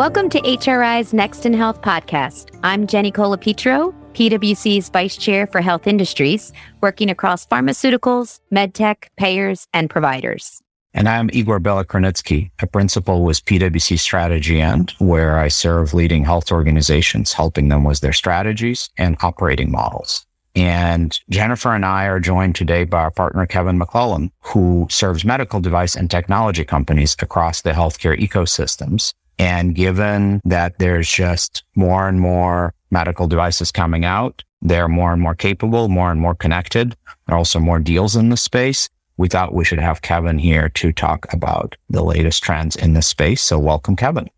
Welcome to HRI's Next in Health podcast. I'm Jenny Colapietro, PwC's Vice Chair for Health Industries, working across pharmaceuticals, medtech, payers, and providers. And I'm Igor Belokrinitsky, a principal with PwC Strategy&, where I serve leading health organizations, helping them with their strategies and operating models. And Jennifer and I are joined today by our partner, Kevin McClellan, who serves medical device and technology companies across the healthcare ecosystems. And given that there's just more and more medical devices coming out, they're more and more capable, more and more connected. There are also more deals in the space. We thought we should have Kevin here to talk about the latest trends in this space. So welcome, Kevin.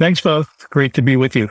Thanks, both. Great to be with you.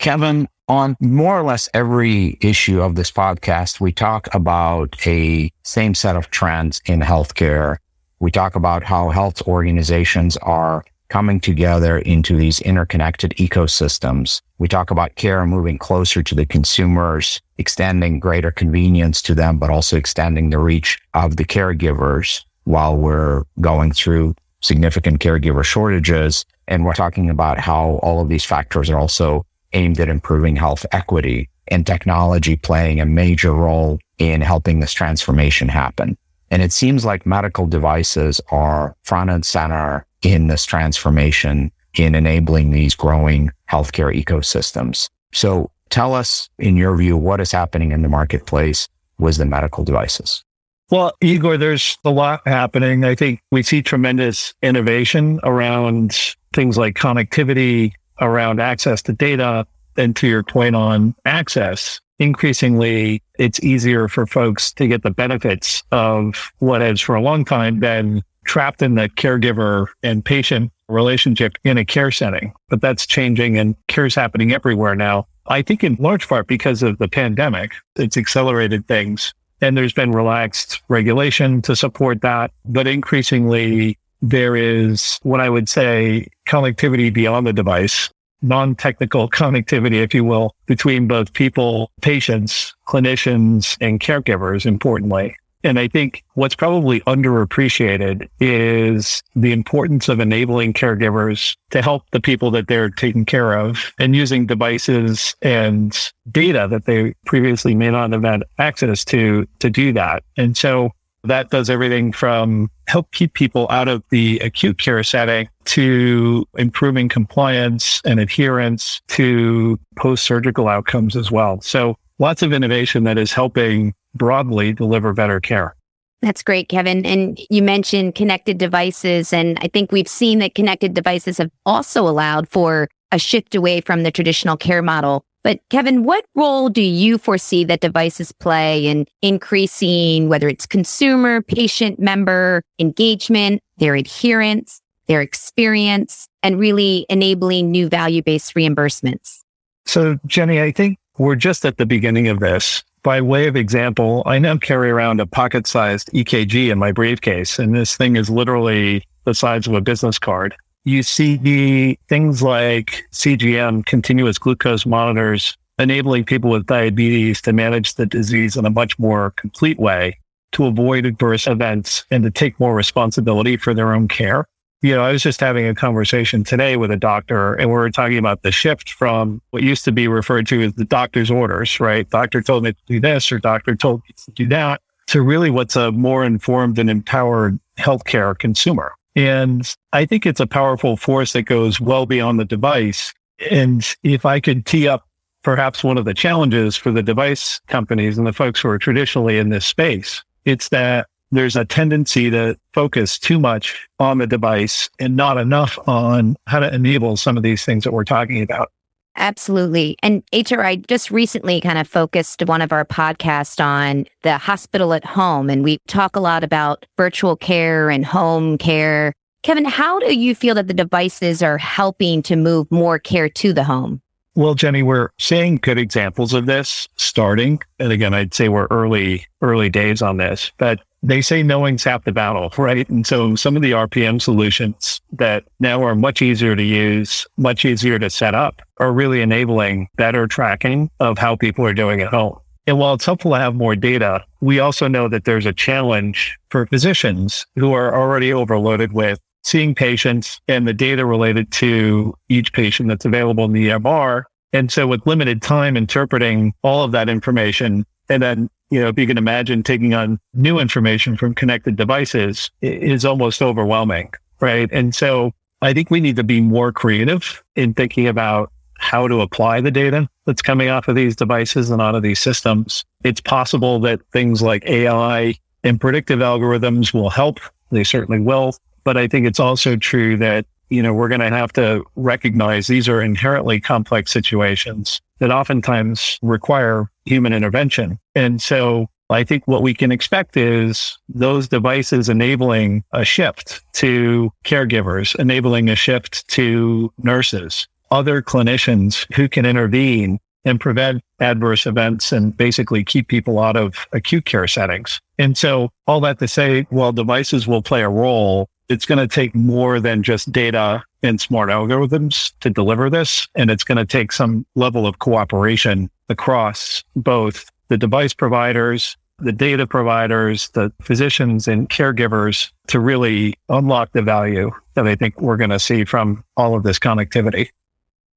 Kevin, on more or less every issue of this podcast, we talk about a same set of trends in healthcare. We talk about how health organizations are coming together into these interconnected ecosystems. We talk about care moving closer to the consumers, extending greater convenience to them, but also extending the reach of the caregivers while we're going through significant caregiver shortages. And we're talking about how all of these factors are also aimed at improving health equity and technology playing a major role in helping this transformation happen. And it seems like medical devices are front and center in this transformation in enabling these growing healthcare ecosystems. So tell us, in your view, what is happening in the marketplace with the medical devices? Well, Igor, there's a lot happening. I think we see tremendous innovation around things like connectivity, around access to data and to your point on access, increasingly it's easier for folks to get the benefits of what has for a long time been trapped in the caregiver and patient relationship in a care setting. But that's changing and care is happening everywhere now. I think in large part because of the pandemic, it's accelerated things. And there's been relaxed regulation to support that. But increasingly, there is what I would say connectivity beyond the device, non-technical connectivity, if you will, between both people, patients, clinicians, and caregivers, importantly. And I think what's probably underappreciated is the importance of enabling caregivers to help the people that they're taking care of and using devices and data that they previously may not have had access to to do that. And so that does everything from help keep people out of the acute care setting to improving compliance and adherence to post surgical outcomes as well. So lots of innovation that is helping broadly deliver better care. That's great, Kevin. And you mentioned connected devices. And I think we've seen that connected devices have also allowed for a shift away from the traditional care model. But Kevin, what role do you foresee that devices play in increasing whether it's consumer, patient, member engagement, their adherence, their experience, and really enabling new value based reimbursements? So, Jenny, I think we're just at the beginning of this. By way of example, I now carry around a pocket sized EKG in my briefcase, and this thing is literally the size of a business card. You see the things like CGM, continuous glucose monitors, enabling people with diabetes to manage the disease in a much more complete way to avoid adverse events and to take more responsibility for their own care you know, I was just having a conversation today with a doctor and we were talking about the shift from what used to be referred to as the doctor's orders, right? Doctor told me to do this or doctor told me to do that to really what's a more informed and empowered healthcare consumer. And I think it's a powerful force that goes well beyond the device. And if I could tee up perhaps one of the challenges for the device companies and the folks who are traditionally in this space, it's that there's a tendency to focus too much on the device and not enough on how to enable some of these things that we're talking about. Absolutely. And HRI just recently kind of focused one of our podcasts on the hospital at home. And we talk a lot about virtual care and home care. Kevin, how do you feel that the devices are helping to move more care to the home? Well, Jenny, we're seeing good examples of this starting. And again, I'd say we're early, early days on this, but they say knowing's half the battle, right? And so some of the RPM solutions that now are much easier to use, much easier to set up are really enabling better tracking of how people are doing at home. And while it's helpful to have more data, we also know that there's a challenge for physicians who are already overloaded with seeing patients and the data related to each patient that's available in the EMR. And so with limited time interpreting all of that information, and then, you know, if you can imagine taking on new information from connected devices is almost overwhelming. Right. And so I think we need to be more creative in thinking about how to apply the data that's coming off of these devices and out of these systems. It's possible that things like AI and predictive algorithms will help. They certainly will. But I think it's also true that, you know, we're going to have to recognize these are inherently complex situations that oftentimes require human intervention. And so I think what we can expect is those devices enabling a shift to caregivers, enabling a shift to nurses, other clinicians who can intervene and prevent adverse events and basically keep people out of acute care settings. And so all that to say, while devices will play a role, it's going to take more than just data and smart algorithms to deliver this. And it's going to take some level of cooperation across both the device providers, the data providers, the physicians and caregivers to really unlock the value that I think we're going to see from all of this connectivity.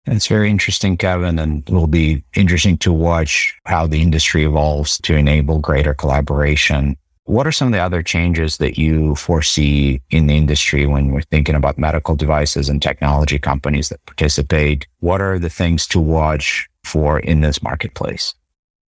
It's very interesting, Kevin, and will be interesting to watch how the industry evolves to enable greater collaboration what are some of the other changes that you foresee in the industry when we're thinking about medical devices and technology companies that participate? What are the things to watch for in this marketplace?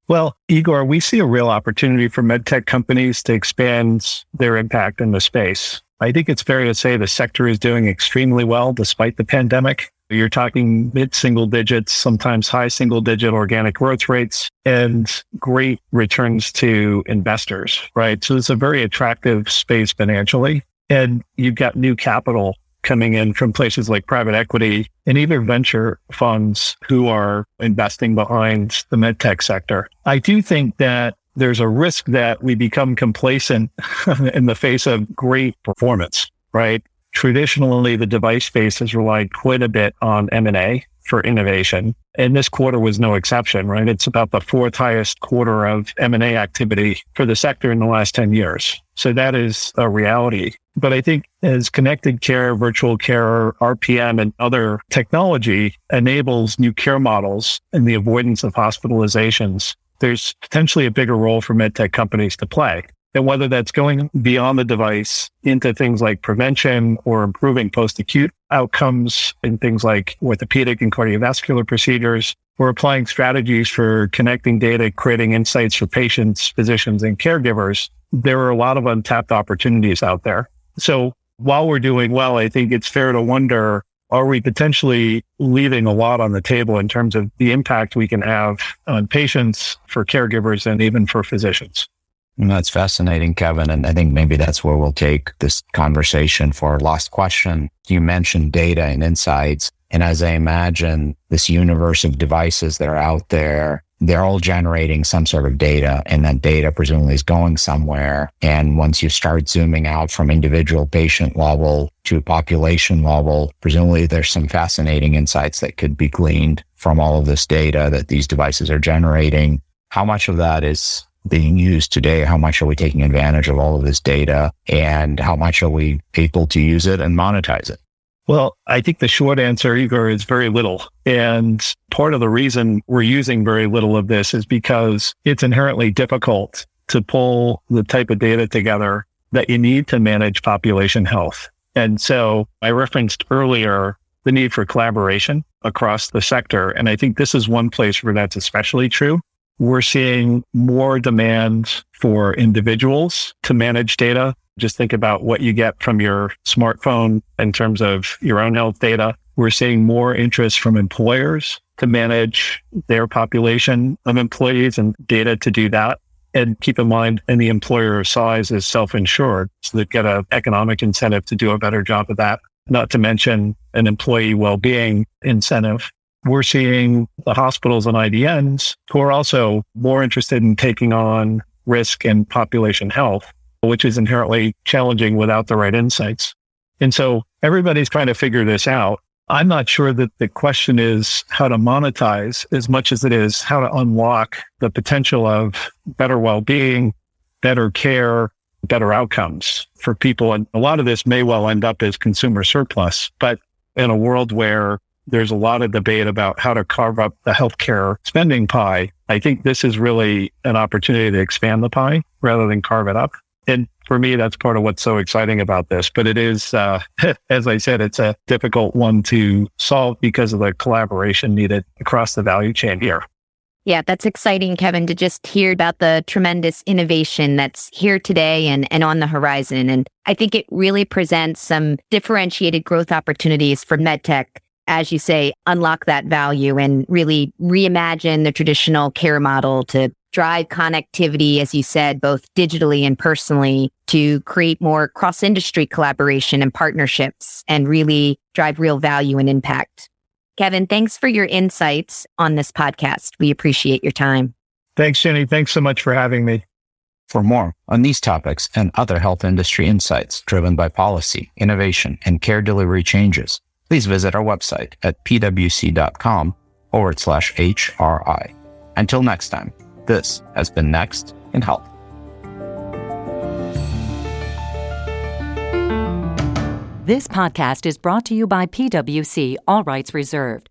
Well, Igor, we see a real opportunity for medtech companies to expand their impact in the space. I think it's fair to say the sector is doing extremely well despite the pandemic. You're talking mid single digits, sometimes high single digit organic growth rates and great returns to investors, right? So it's a very attractive space financially. And you've got new capital coming in from places like private equity and even venture funds who are investing behind the medtech sector. I do think that there's a risk that we become complacent in the face of great performance, right? Traditionally the device space has relied quite a bit on M&A for innovation. And this quarter was no exception, right? It's about the fourth highest quarter of M&A activity for the sector in the last 10 years. So that is a reality. But I think as connected care, virtual care, RPM and other technology enables new care models and the avoidance of hospitalizations, there's potentially a bigger role for medtech companies to play. And whether that's going beyond the device into things like prevention or improving post acute outcomes in things like orthopedic and cardiovascular procedures, or applying strategies for connecting data, creating insights for patients, physicians, and caregivers, there are a lot of untapped opportunities out there. So while we're doing well, I think it's fair to wonder are we potentially leaving a lot on the table in terms of the impact we can have on patients, for caregivers, and even for physicians? That's fascinating, Kevin. And I think maybe that's where we'll take this conversation for our last question. You mentioned data and insights. And as I imagine this universe of devices that are out there, they're all generating some sort of data and that data presumably is going somewhere. And once you start zooming out from individual patient level to population level, presumably there's some fascinating insights that could be gleaned from all of this data that these devices are generating. How much of that is being used today? How much are we taking advantage of all of this data and how much are we able to use it and monetize it? Well, I think the short answer, Igor, is very little. And part of the reason we're using very little of this is because it's inherently difficult to pull the type of data together that you need to manage population health. And so I referenced earlier the need for collaboration across the sector. And I think this is one place where that's especially true. We're seeing more demand for individuals to manage data. Just think about what you get from your smartphone in terms of your own health data. We're seeing more interest from employers to manage their population of employees and data to do that. And keep in mind, any employer size is self-insured. So they've got an economic incentive to do a better job of that. Not to mention an employee well-being incentive we're seeing the hospitals and IDNs who are also more interested in taking on risk and population health, which is inherently challenging without the right insights. And so everybody's trying to figure this out. I'm not sure that the question is how to monetize as much as it is how to unlock the potential of better well-being, better care, better outcomes for people. And a lot of this may well end up as consumer surplus, but in a world where there's a lot of debate about how to carve up the healthcare spending pie. I think this is really an opportunity to expand the pie rather than carve it up. And for me, that's part of what's so exciting about this. But it is, uh, as I said, it's a difficult one to solve because of the collaboration needed across the value chain here. Yeah, that's exciting, Kevin, to just hear about the tremendous innovation that's here today and, and on the horizon. And I think it really presents some differentiated growth opportunities for MedTech as you say, unlock that value and really reimagine the traditional care model to drive connectivity, as you said, both digitally and personally to create more cross industry collaboration and partnerships and really drive real value and impact. Kevin, thanks for your insights on this podcast. We appreciate your time. Thanks, Jenny. Thanks so much for having me. For more on these topics and other health industry insights driven by policy, innovation, and care delivery changes, please visit our website at pwc.com forward slash HRI. Until next time, this has been Next in Health. This podcast is brought to you by PwC, all rights reserved.